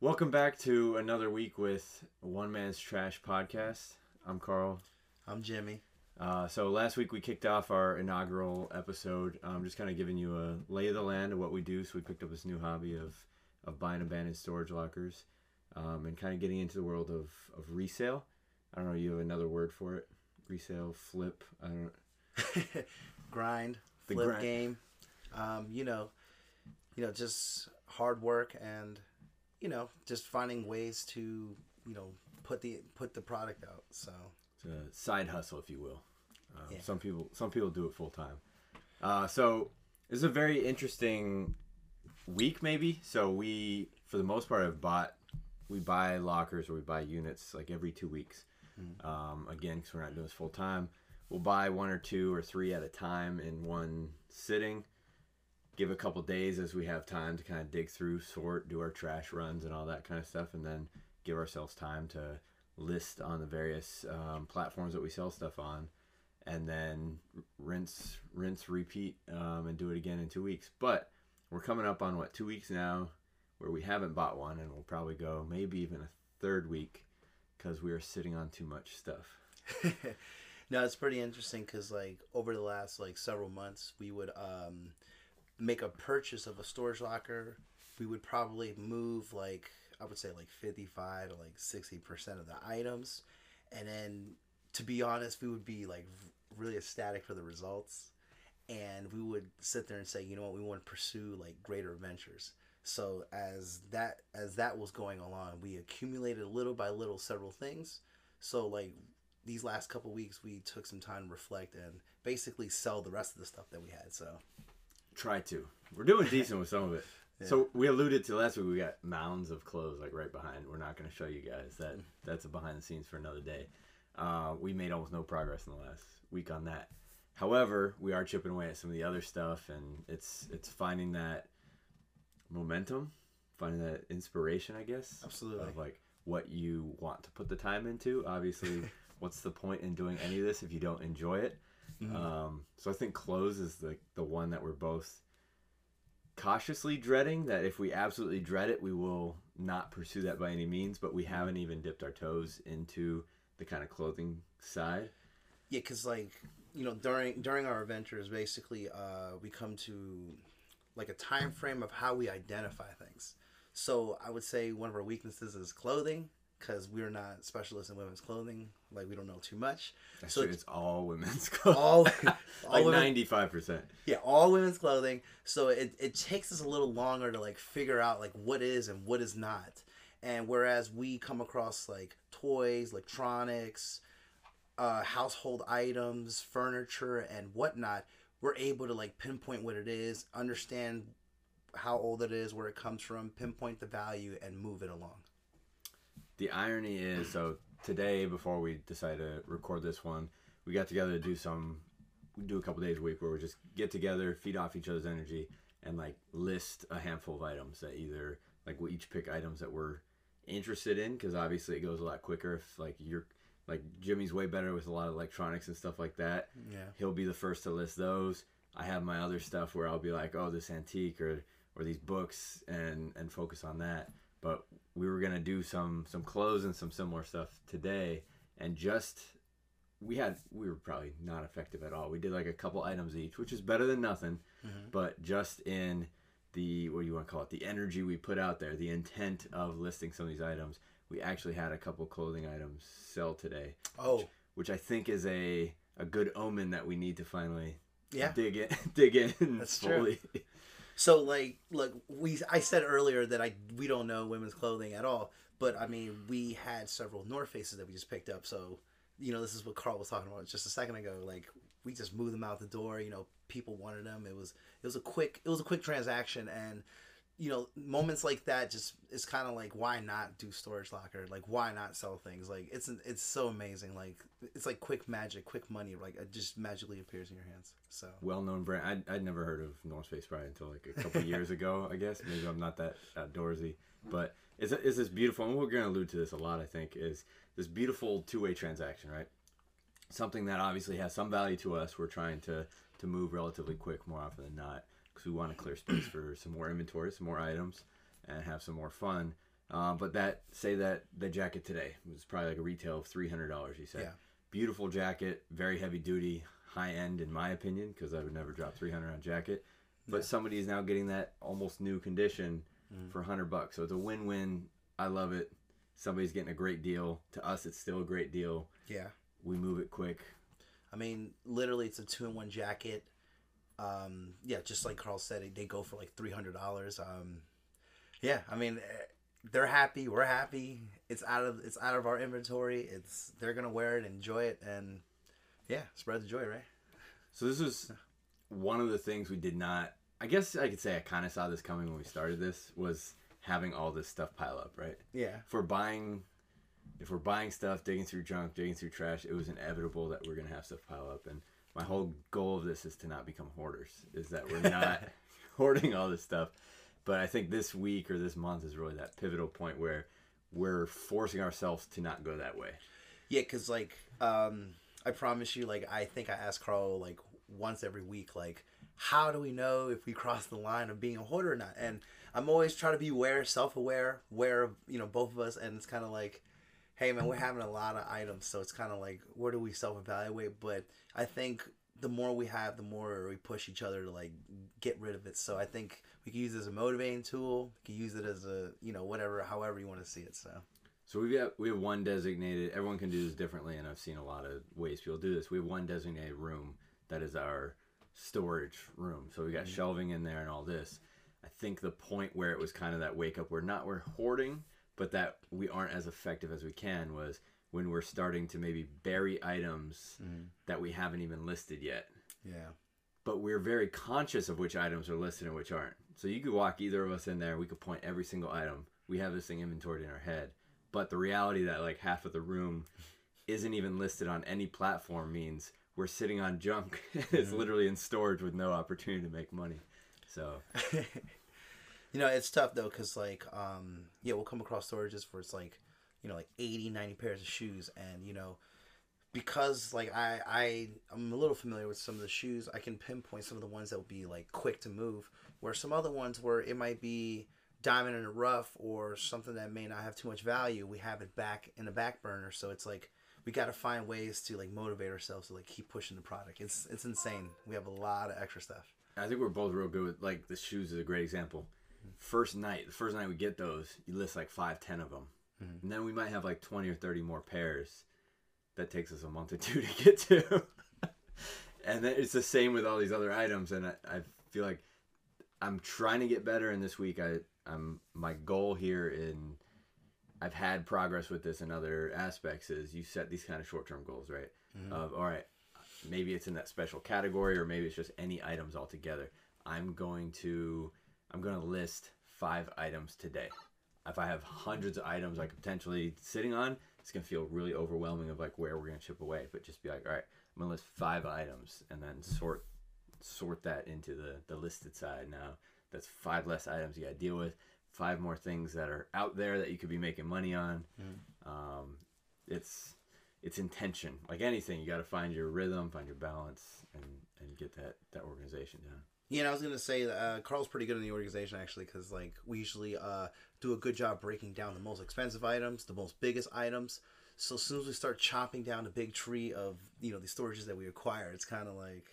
Welcome back to another week with One Man's Trash podcast. I'm Carl. I'm Jimmy. Uh, so last week we kicked off our inaugural episode, um, just kind of giving you a lay of the land of what we do. So we picked up this new hobby of of buying abandoned storage lockers, um, and kind of getting into the world of of resale. I don't know. You have another word for it? Resale, flip. I don't. know. grind, The flip grind. game. Um, you know, you know, just hard work and you know, just finding ways to you know put the put the product out. So It's a side hustle, if you will. Um, Yeah. Some people some people do it full time. Uh, so this is a very interesting week, maybe. So we, for the most part, have bought we buy lockers or we buy units like every two weeks. Um, again, because we're not doing this full time, we'll buy one or two or three at a time in one sitting. Give a couple days as we have time to kind of dig through, sort, do our trash runs and all that kind of stuff, and then give ourselves time to list on the various um, platforms that we sell stuff on, and then rinse, rinse, repeat, um, and do it again in two weeks. But we're coming up on what two weeks now, where we haven't bought one, and we'll probably go maybe even a third week because we are sitting on too much stuff. no, it's pretty interesting because like over the last like several months, we would um, make a purchase of a storage locker. We would probably move like I would say like fifty five to like sixty percent of the items, and then to be honest, we would be like really ecstatic for the results, and we would sit there and say, you know what, we want to pursue like greater adventures. So as that as that was going along, we accumulated little by little several things. So like these last couple weeks, we took some time to reflect and basically sell the rest of the stuff that we had. So Try to. We're doing decent with some of it. So we alluded to last week. We got mounds of clothes like right behind. We're not going to show you guys that. That's a behind the scenes for another day. Uh, we made almost no progress in the last week on that. However, we are chipping away at some of the other stuff, and it's it's finding that momentum, finding that inspiration, I guess. Absolutely. Of like what you want to put the time into. Obviously, what's the point in doing any of this if you don't enjoy it? Um, so I think clothes is the the one that we're both cautiously dreading. That if we absolutely dread it, we will not pursue that by any means. But we haven't even dipped our toes into the kind of clothing side. yeah, because like you know during during our adventures, basically, uh, we come to like a time frame of how we identify things. So I would say one of our weaknesses is clothing because we're not specialists in women's clothing. Like we don't know too much. That's So true. it's all women's clothing. all, all like ninety five percent. Yeah, all women's clothing. So it, it takes us a little longer to like figure out like what is and what is not. And whereas we come across like toys, electronics, uh, household items, furniture, and whatnot, we're able to like pinpoint what it is, understand how old it is, where it comes from, pinpoint the value, and move it along. The irony is so today before we decided to record this one we got together to do some we do a couple days a week where we just get together feed off each other's energy and like list a handful of items that either like we each pick items that we're interested in because obviously it goes a lot quicker if like you're like jimmy's way better with a lot of electronics and stuff like that Yeah. he'll be the first to list those. I have my other stuff where I'll be like, oh, this antique or or these books and and focus on that. But we were gonna do some some clothes and some similar stuff today, and just we had we were probably not effective at all. We did like a couple items each, which is better than nothing. Mm-hmm. But just in the what do you want to call it? The energy we put out there, the intent of listing some of these items. We actually had a couple clothing items sell today Oh, which I think is a a good omen that we need to finally yeah. dig in dig in That's true. So like look, we I said earlier that I we don't know women's clothing at all, but I mean we had several North Faces that we just picked up. So you know this is what Carl was talking about just a second ago. Like we just moved them out the door. You know people wanted them. It was it was a quick it was a quick transaction and. You know, moments like that just it's kind of like why not do storage locker? Like why not sell things? Like it's it's so amazing. Like it's like quick magic, quick money. Like it just magically appears in your hands. So Well known brand. I'd, I'd never heard of North Face probably until like a couple years ago, I guess. Maybe I'm not that outdoorsy. But it's, it's this beautiful, and we're going to allude to this a lot, I think, is this beautiful two way transaction, right? Something that obviously has some value to us. We're trying to, to move relatively quick more often than not because we want to clear space for some more inventory, some more items, and have some more fun. Uh, but that say that the jacket today was probably like a retail of three hundred dollars. You said, Yeah. beautiful jacket, very heavy duty, high end in my opinion, because I would never drop three hundred on a jacket. But Yeah. somebody is now getting that almost new condition Mm. for hundred bucks, so it's a win win. I love it. Somebody's getting a great deal. To us, it's still a great deal. Yeah. We move it quick. I mean, literally, it's a two in one jacket. Um, yeah, just like Carl said, they go for like three hundred dollars. Um, yeah, I mean, eh, they're happy. We're happy. It's out of it's out of our inventory. It's they're gonna wear it, enjoy it, and yeah, spread the joy, right? So this is one of the things we did not. I guess I could say I kind of saw this coming when we started. This was having all this stuff pile up, right? Yeah. If we're buying, if we're buying stuff, digging through junk, digging through trash, it was inevitable that we're gonna have stuff pile up. And my whole goal of this is to not become hoarders. Is that we're not hoarding all this stuff. But I think this week or this month is really that pivotal point where we're forcing ourselves to not go that way. Yeah, cause like um, I promise you, like I think I ask Carl like once every week, like how do we know if we cross the line of being a hoarder or not? And I'm always trying to be aware, self aware, aware of you know both of us, and it's kind of like, hey man, we're having a lot of items, so it's kind of like where do we self evaluate? But I think the more we have, the more we push each other to like get rid of it. So I think we can use it as a motivating tool. We can use it as a you know whatever, however you want to see it. So So we have got we have one designated. Everyone can do this differently, and I've seen a lot of ways people do this. We have one designated room that is our storage room. So we got mm-hmm. shelving in there and all this. I think the point where it was kind of that wake up, we're not we're hoarding, but that we aren't as effective as we can was when we're starting to maybe bury items mm-hmm. that we haven't even listed yet yeah, but we're very conscious of which items are listed and which aren't. So you could walk either of us in there, we could point every single item. We have this thing inventoried in our head. But the reality that like half of the room isn't even listed on any platform means we're sitting on junk. it's literally in storage with no opportunity to make money. So You know, it's tough though, cause like, um, yeah, we'll come across storages for it's like, you know, like 80, 90 pairs of shoes, and you know, because like I I I'm a little familiar with some of the shoes, I can pinpoint some of the ones that will be like quick to move, where some other ones where it might be diamond in the rough or something that may not have too much value, we have it back in the back burner. So it's like we got to find ways to like motivate ourselves to like keep pushing the product. It's it's insane. We have a lot of extra stuff. I think we're both real good with like the shoes is a great example. First night, the first night we get those, you list like five, ten of them, mm-hmm. and then we might have like twenty or thirty more pairs. That takes us a month or two to get to, and then it's the same with all these other items. And I, I feel like I'm trying to get better. And this week, I I'm my goal here in I've had progress with this in other aspects. Is you set these kind of short term goals, right? Mm-hmm. Of all right, maybe it's in that special category or maybe it's just any items altogether i'm going to i'm going to list five items today. If i have hundreds of items i could potentially sitting on it's going to feel really overwhelming of like where we're going to chip away but just be like all right i'm going to list five items and then sort sort that into the the listed side now. That's five less items you got to deal with five more things that are out there that you could be making money on. Um, it's it's intention. Like anything you got to find your rhythm find your balance and and get that that organization down Yeah, and I was gonna say that uh, Carl's pretty good in the organization actually, because like we usually uh, do a good job breaking down the most expensive items, the most biggest items. So as soon as we start chopping down the big tree of you know the storages that we acquire, it's kind of like,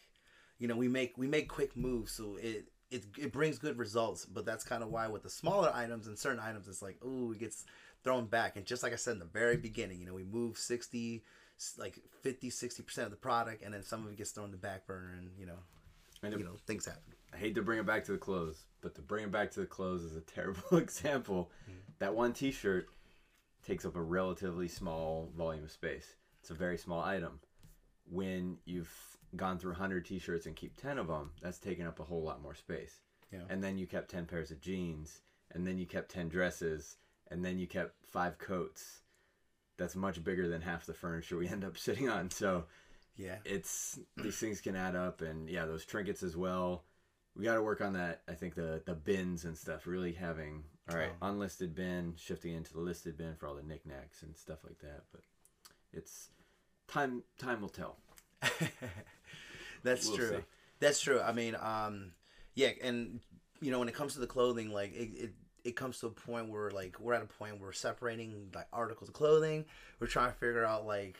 you know, we make we make quick moves, so it it it brings good results. But that's kind of why with the smaller items and certain items, it's like, ooh, it gets thrown back. And just like I said in the very beginning, you know, we move sixty, like 50, 60 percent of the product, and then some of it gets thrown in the back burner, and you know, and you know, things happen. i hate to bring it back to the clothes but to bring it back to the clothes is a terrible example. Mm-hmm. That one t-shirt takes up a relatively small volume of space. It's a very small item. When you've gone through 100 t-shirts and keep 10 of them that's taking up a whole lot more space. Yeah. and then you kept 10 pairs of jeans and then you kept 10 dresses and then you kept five coats. That's much bigger than half the furniture we end up sitting on. So Yeah. it's these things can add up and yeah those trinkets as well we got to work on that i think the the bins and stuff really having all right Oh. unlisted bin shifting into the listed bin for all the knickknacks and stuff like that but it's time time will tell That's We'll true. see. That's true. I mean, um, yeah, and you know, when it comes to the clothing, like it, it, it comes to a point where like we're at a point where we're separating like articles of clothing. We're trying to figure out like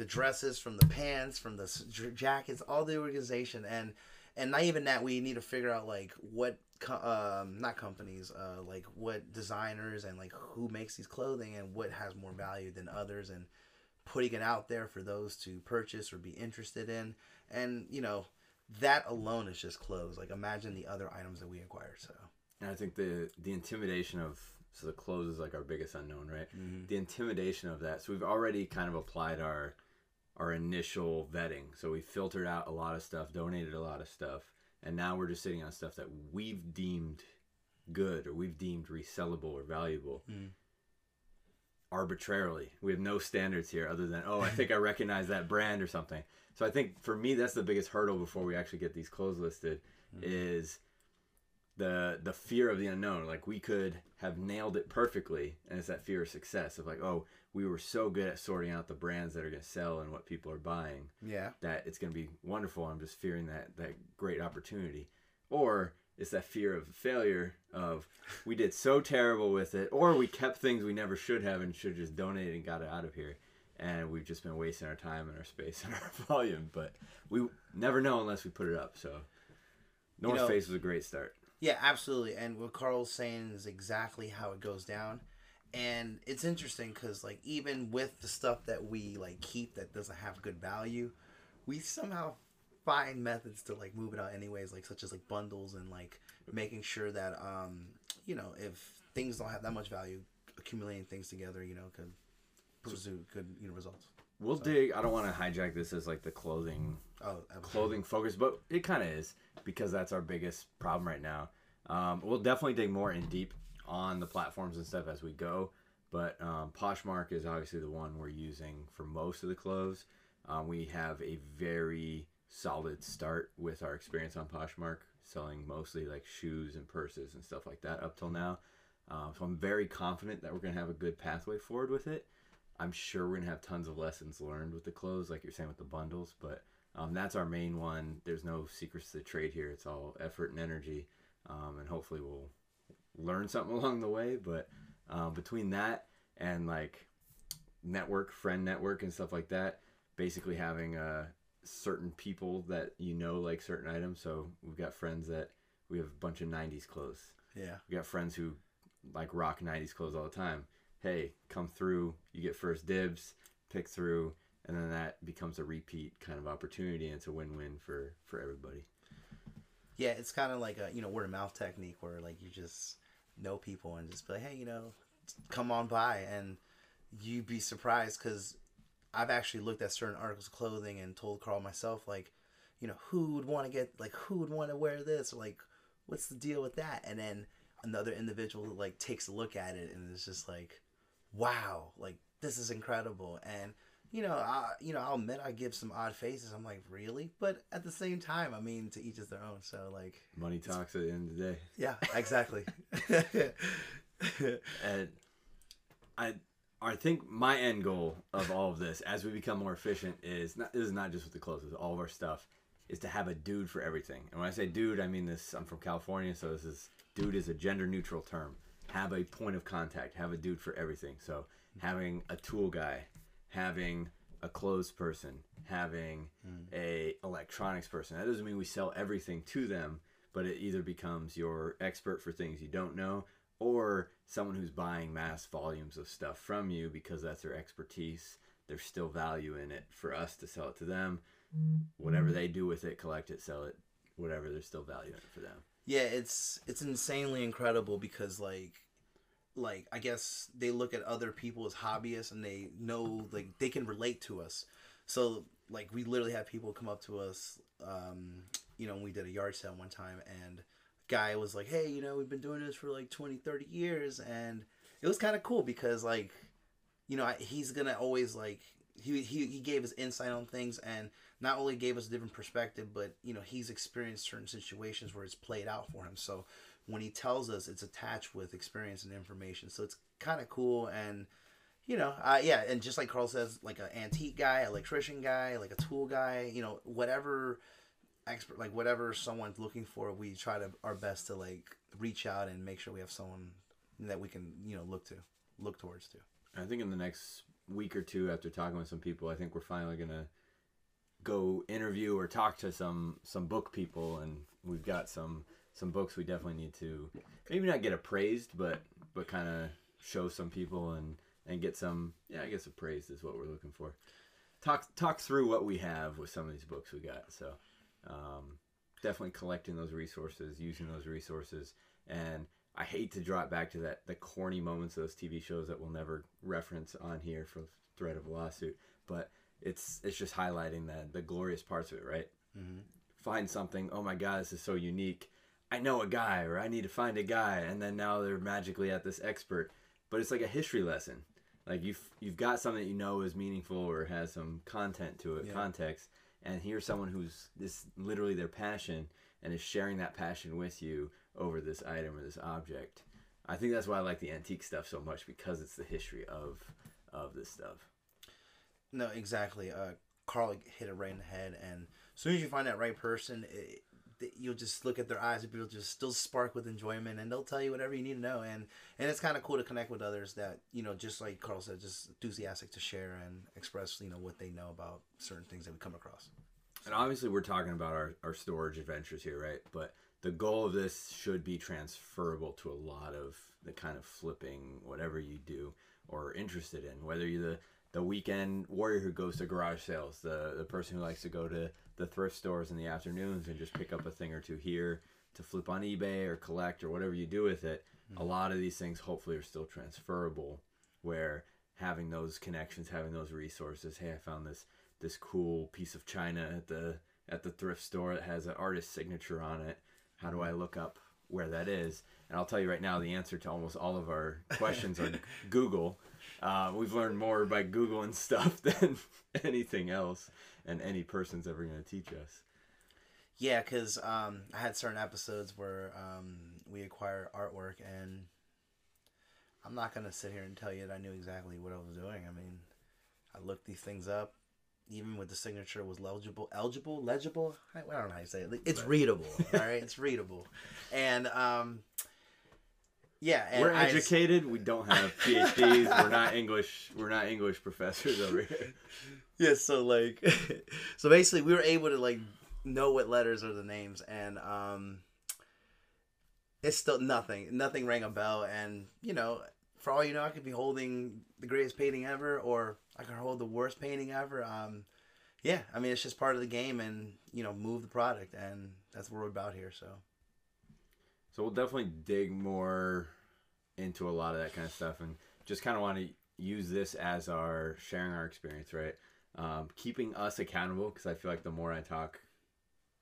the dresses from the pants, from the jackets, all the organization, and and not even that. We need to figure out like what co- um not companies, uh like what designers and like who makes these clothing and what has more value than others, and putting it out there for those to purchase or be interested in, and you know that alone is just clothes. Like imagine the other items that we acquire. So And I think the the intimidation of so the clothes is like our biggest unknown, right? Mhm. The intimidation of that. So we've already kind of applied our our initial vetting. So we filtered out a lot of stuff, donated a lot of stuff, and now we're just sitting on stuff that we've deemed good or we've deemed resellable or valuable. Mhm. Arbitrarily, we have no standards here other than oh, I think I recognize that brand or something. So I think for me, that's the biggest hurdle before we actually get these clothes listed is the the fear of the unknown. Like we could have nailed it perfectly, and it's that fear of success of like, oh, we were so good at sorting out the brands that are going to sell and what people are buying yeah, that it's going to be wonderful. I'm just fearing that that great opportunity, or it's that fear of failure of we did so terrible with it, or we kept things we never should have and should have just donated and got it out of here. And we've just been wasting our time and our space and our volume, but we never know unless we put it up. So, North know- Face was a great start. Yeah, absolutely. And what Carl's saying is exactly how it goes down. And it's interesting because, like, even with the stuff that we like keep that doesn't have good value, we somehow find methods to like move it out anyways, like such as like bundles and like making sure that um you know if things don't have that much value, accumulating things together, you know, could pursue good you know results. We'll dig. I don't want to hijack this as like the clothing Oh, clothing focus, but it kind of is because that's our biggest problem right now. Um, we'll definitely dig more in deep on the platforms and stuff as we go. But um, Poshmark is obviously the one we're using for most of the clothes. Um, we have a very solid start with our experience on Poshmark, selling mostly like shoes and purses and stuff like that up till now. Um, so I'm very confident that we're gonna have a good pathway forward with it. I'm sure we're gonna have tons of lessons learned with the clothes, like you're saying with the bundles, but um, that's our main one. There's no secrets to the trade here. It's all effort and energy, um, and hopefully we'll learn something along the way. But um, between that and like network, friend network, and stuff like that, basically having uh, certain people that you know like certain items. So we've got friends that we have a bunch of '90s clothes. Yeah. We got friends who like rock '90s clothes all the time. Hey, come through. You get first dibs. Pick through and then that becomes a repeat kind of opportunity and it's a win-win for for everybody Yeah, it's kind of like a you know word of mouth technique where like you just know people and just be like, hey, you know, come on by, and you'd be surprised because I've actually looked at certain articles of clothing and told Carl myself like, you know, who would want to get like who would want to wear this? or like what's the deal with that, and then another individual like takes a look at it and it's just like, wow, like this is incredible. And you know, I you know, I'll admit I give some odd faces. I'm like, really? But at the same time, I mean, to each is their own. So like, money talks at the end of the day yeah, exactly. and i i think my end goal of all of this as we become more efficient is not this is not just with the clothes with all of our stuff is to have a dude for everything and when i say dude i mean this i'm from california so this is dude is a gender neutral term have a point of contact have a dude for everything so having a tool guy having a clothes person having hmm. a electronics person. That doesn't mean we sell everything to them but it either becomes your expert for things you don't know or someone who's buying mass volumes of stuff from you because that's their expertise. There's still value in it for us to sell it to them. Whatever they do with it collect it sell it whatever there's still value in it for them. Yeah, it's it's insanely incredible because like, like I guess they look at other people as hobbyists and they know like they can relate to us. So like we literally had people come up to us, um, you know, we did a yard sale one time and guy was like, hey, you know, we've been doing this for like 20, 30 years and it was kind of cool because like you know, I- he's gonna always like he, he he gave us insight on things and not only gave us a different perspective, but you know he's experienced certain situations where it's played out for him. So when he tells us, it's attached with experience and information. So it's kind of cool and you know, uh, yeah, and just like Carl says, like an antique guy, electrician guy, like a tool guy, you know, whatever. expert like whatever someone's looking for we try to our best to like reach out and make sure we have someone that we can you know look to look towards to I think in the next week or two, after talking with some people, I think we're finally gonna go interview or talk to some some book people, and we've got some some books we definitely need to maybe not get appraised, but but kind of show some people and and get some yeah, I guess appraised is what we're looking for. Talk talk through what we have with some of these books we got. So um, definitely collecting those resources, using those resources, and I hate to draw it back to that the corny moments of those TV shows that we'll never reference on here for threat of a lawsuit, but it's it's just highlighting the the glorious parts of it, right? mm-hmm. Find something. Oh my God, this is so unique. I know a guy, or I need to find a guy, and then now they're magically at this expert. But it's like a history lesson. Like you've you've got something that you know is meaningful or has some content to it, Yeah. context, and here's someone who's this literally their passion and is sharing that passion with you over this item or this object. I think that's why I like the antique stuff so much because it's the history of of this stuff. No, exactly. Uh, Carl hit it right in the head, and as soon as you find that right person, it, you'll just look at their eyes, and people just still spark with enjoyment, and they'll tell you whatever you need to know, and and it's kind of cool to connect with others that you know, just like Carl said, just enthusiastic to share and express you know what they know about certain things that we come across. And obviously, we're talking about our, our storage adventures here, right? But the goal of this should be transferable to a lot of the kind of flipping, whatever you do or interested in. Whether you're the, the weekend warrior who goes to garage sales, the, the person who likes to go to the thrift stores in the afternoons and just pick up a thing or two here to flip on eBay or collect or whatever you do with it. A mm. lot of these things hopefully are still transferable where having those connections, having those resources, hey, I found this this cool piece of china at the at the thrift store that has an artist signature on it. How do I mm-hmm. look up where that is? And I'll tell you right now, the answer to almost all of our questions are Google. Uh, we've learned more by Googling stuff than anything else, and any person's ever going to teach us. Yeah, because um, I had certain episodes where um, we acquire artwork, and I'm not gonna sit here and tell you that I knew exactly what I was doing. I mean, I looked these things up, even with the signature was legible, eligible, legible. I, I don't know how you say it. It's readable. all right, it's readable, and um, yeah, and we're I- educated. We don't have PhDs. we're not English. We're not English professors over here. yeah so like so basically we were able to like know what letters are the names and um it's still nothing nothing rang a bell and you know for all you know i could be holding the greatest painting ever or i could hold the worst painting ever um yeah i mean it's just part of the game and you know move the product and that's what we're about here so So we'll definitely dig more into a lot of that kind of stuff, and just kind of want to use this as our sharing our experience, right? Um, keeping us accountable because I feel like the more I talk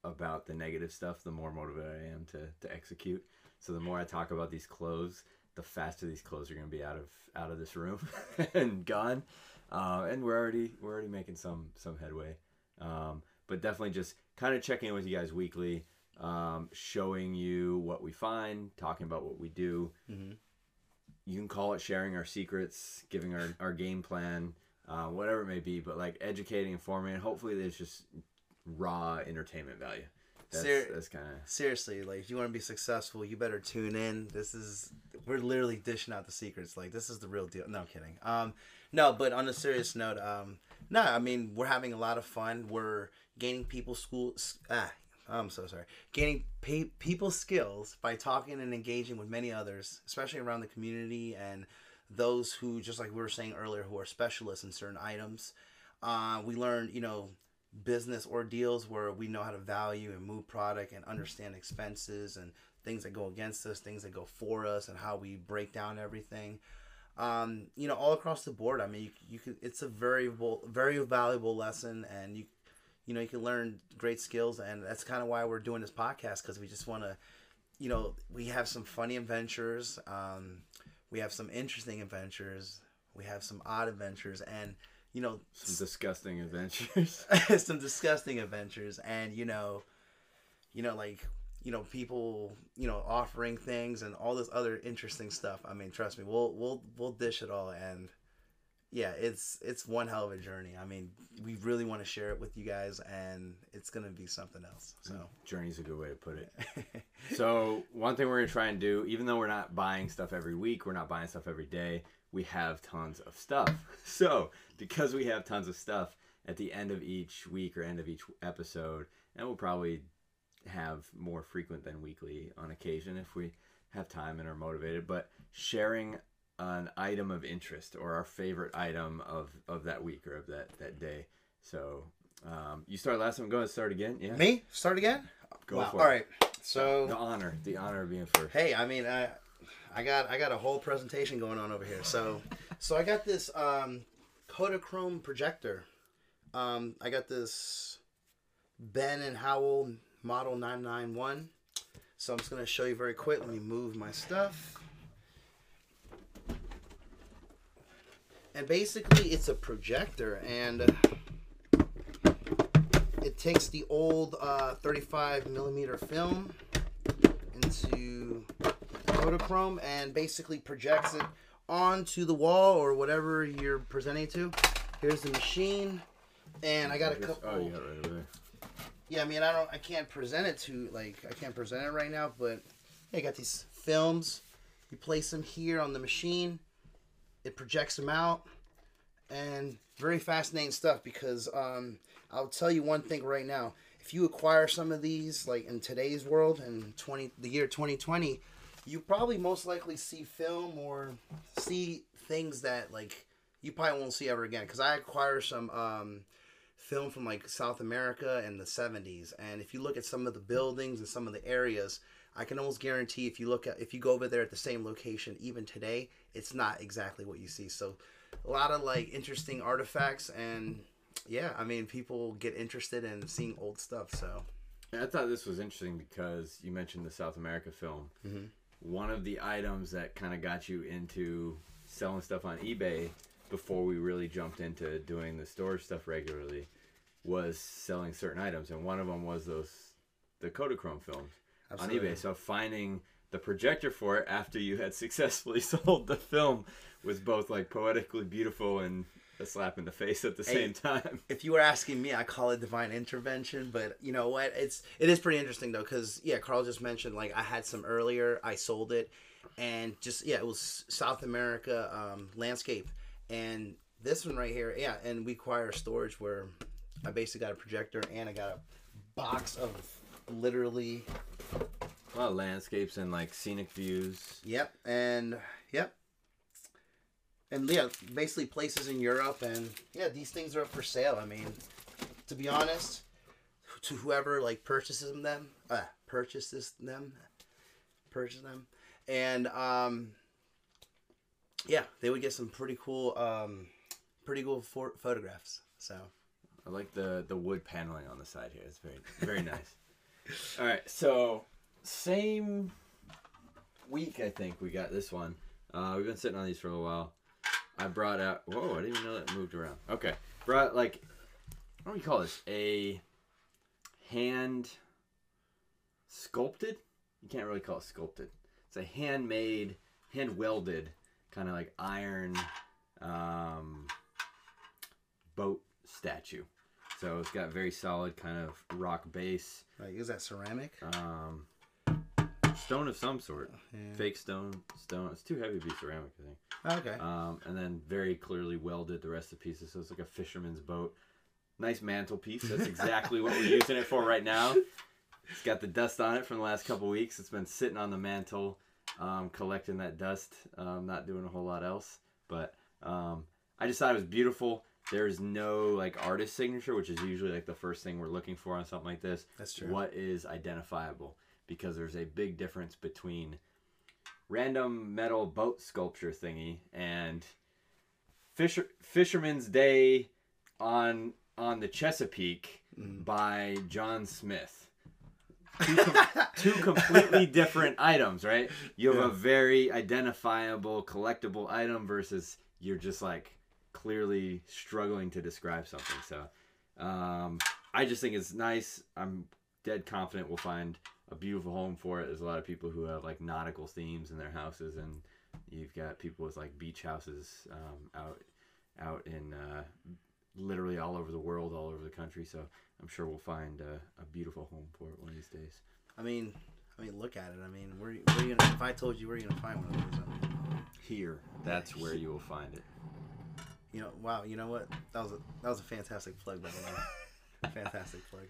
about the negative stuff, the more motivated I am to to execute. So the more I talk about these clothes, the faster these clothes are going to be out of out of this room and gone. Uh, and we're already we're already making some some headway. Um, but definitely just kind of checking in with you guys weekly, um, showing you what we find, talking about what we do. Mhm. You can call it sharing our secrets, giving our, our game plan, uh, whatever it may be, but like educating, informing, and hopefully there's just raw entertainment value. That's, Ser- that's kind of seriously like if you want to be successful you better tune in this is we're literally dishing out the secrets like this is the real deal no I'm kidding um no but on a serious note um no i mean we're having a lot of fun we're gaining people school ah i'm so sorry gaining pe- people skills by talking and engaging with many others especially around the community and those who just like we were saying earlier who are specialists in certain items uh, we learned you know business ordeals where we know how to value and move product and understand expenses and things that go against us, things that go for us, and how we break down everything. Um, you know, all across the board. I mean, you, you could. It's a very very valuable lesson, and you you know you can learn great skills, and that's kind of why we're doing this podcast because we just want to. You know, we have some funny adventures. Um, we have some interesting adventures. We have some odd adventures, and you know, some disgusting adventures. some disgusting adventures and you know you know like you know people you know offering things and all this other interesting stuff i mean trust me we'll we'll we'll dish it all and yeah, it's it's one hell of a journey. I mean, we really want to share it with you guys, and it's gonna be something else. So mm, Journey's a good way to put it. so one thing we're gonna try and do, even though we're not buying stuff every week, we're not buying stuff every day. We have tons of stuff. So because we have tons of stuff, at the end of each week or end of each episode, and we'll probably have more frequent than weekly on occasion if we have time and are motivated. But sharing an item of interest or our favorite item of, of that week or of that, that day. So um, you start last time. Go ahead, start again. Yeah. me start again. Go wow. for All it. right. So The honor, the honor of being first. Hey, I mean, I, I got I got a whole presentation going on over here. So, so I got this um, Kodachrome projector. Um, I got this Bell and Howell Model 991. So I'm just gonna show you very quick. Let me move my stuff. And basically, it's a projector, and it takes the old uh, 35 millimeter film into Kodachrome and basically projects it onto the wall or whatever you're presenting to. Here's the machine, and I got a couple. Oh, got right over. Yeah, I mean, I don't, I can't present it to like, I can't present it right now, but yeah, I got these films. You place them here on the machine. It projects them out, and very fascinating stuff because um, I'll tell you one thing right now. If you acquire some of these, like in today's world, in twenty the year twenty twenty, you probably most likely see film or see things that like you probably won't see ever again. Because I acquire some um, film from like South America in the 70s and if you look at some of the buildings and some of the areas I can almost guarantee if you look at if you go over there at the same location even today it's not exactly what you see. So a lot of like interesting artifacts and yeah I mean people get interested in seeing old stuff so. I thought this was interesting because you mentioned the South America film. Mm-hmm. One of the items that kind of got you into selling stuff on eBay before we really jumped into doing the storage stuff regularly was selling certain items, and one of them was those the Kodachrome films Absolutely. on eBay. So finding the projector for it after you had successfully sold the film was both like poetically beautiful and a slap in the face at the Hey, same time. if you were asking me, I call it divine intervention. But you know what? It's it is pretty interesting though, because yeah, Carl just mentioned like I had some earlier. I sold it, and just yeah, it was South America um, landscape, and this one right here, yeah, and we acquire storage where I basically got a projector and I got a box of literally A lot of landscapes and like scenic views. Yep, and yep, and yeah, basically places in Europe, and yeah, these things are up for sale. I mean, to be honest, to whoever like purchases them, uh, purchases them, purchase them, and um, yeah, they would get some pretty cool, um, pretty cool for- photographs. So I like the the wood paneling on the side here. It's very very nice. All right, so same week I think we got this one. Uh, we've been sitting on these for a while. I brought out. Whoa! I didn't even know that moved around. Okay, brought like what do we call this? A hand sculpted. You can't really call it sculpted. It's a handmade, hand welded, kind of like iron um, boat statue. So it's got very solid kind of rock base, like, is that ceramic? um, stone of some sort, Yeah. fake stone, stone. It's too heavy to be ceramic, I think. Okay. Um, and then very clearly welded the rest of the pieces, so it's like a fisherman's boat. Nice mantelpiece. That's exactly what we're using it for right now. It's got the dust on it from the last couple weeks. It's been sitting on the mantle, um, collecting that dust. Um, not doing a whole lot else, but um, I just thought it was beautiful. There's no like artist signature, which is usually like the first thing we're looking for on something like this. That's true. What is identifiable? Because there's a big difference between random metal boat sculpture thingy and Fisher Fisherman's Day on on the Chesapeake Mm. by John Smith. Two, com- two completely different items, right? You have a very identifiable collectible item versus you're just like clearly struggling to describe something. So um, I just think it's nice. I'm dead confident we'll find a beautiful home for it. There's a lot of people who have like nautical themes in their houses, and you've got people with like beach houses um, out out in uh, literally all over the world, all over the country. So I'm sure we'll find uh, a beautiful home for it one of these days. I mean, I mean, look at it. I mean, where, where you gonna? If I told you where you're gonna find one of those, I mean, Here, that's where you will find it. You know, wow. You know what? That was a that was a fantastic plug, by the way. fantastic plug.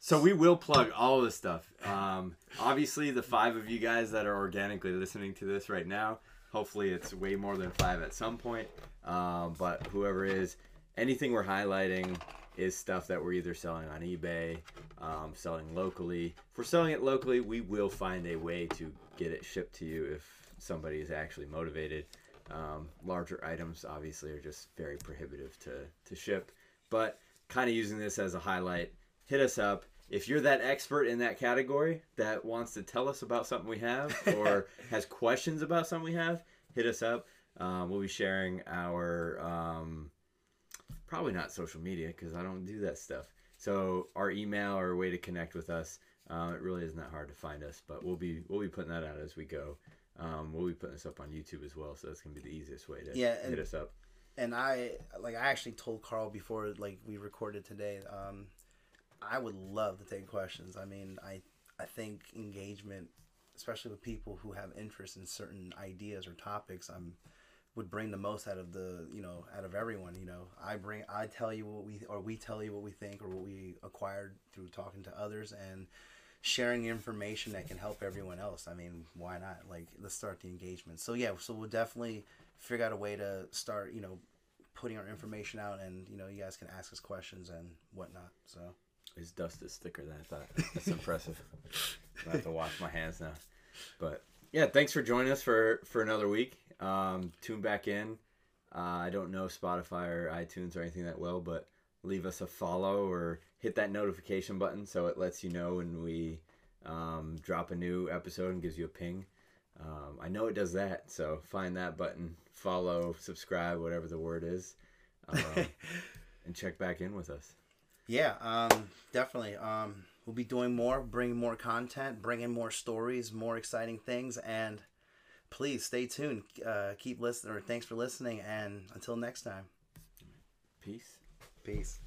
So we will plug all of this stuff. Um, obviously, the five of you guys that are organically listening to this right now, hopefully it's way more than five at some point. Um, but whoever is, anything we're highlighting is stuff that we're either selling on eBay, um, selling locally. If we're selling it locally, we will find a way to get it shipped to you if somebody is actually motivated. Um, larger items obviously are just very prohibitive to, to ship, but kind of using this as a highlight, hit us up. If you're that expert in that category that wants to tell us about something we have or has questions about something we have, hit us up. Um, we'll be sharing our um, probably not social media because I don't do that stuff. So our email or a way to connect with us. Uh, it really isn't that hard to find us, but we'll be we'll be putting that out as we go. Um, we'll be putting this up on YouTube as well, so that's gonna be the easiest way to Yeah, hit us up. And I like I actually told Carl before like we recorded today. Um, I would love to take questions. I mean, I I think engagement, especially with people who have interest in certain ideas or topics, I'm would bring the most out of the you know out of everyone. You know, I bring I tell you what we or we tell you what we think or what we acquired through talking to others and sharing information that can help everyone else. I mean, why not? Like, let's start the engagement. So yeah, so we'll definitely figure out a way to start. You know, putting our information out, and you know, you guys can ask us questions and whatnot. So His dust is thicker than I thought. That's impressive. I have to wash my hands now. But yeah, thanks for joining us for for another week. Um, tune back in. Uh, I don't know Spotify or iTunes or anything that well, but leave us a follow or hit that notification button so it lets you know when we um, drop a new episode and gives you a ping. Um, I know it does that, so find that button, follow, subscribe, whatever the word is, um, and check back in with us. yeah, um, definitely. Um, we'll be doing more, bringing more content, bringing more stories, more exciting things, and please stay tuned. Uh, keep listening. Or thanks for listening, and until next time. Peace. Peace.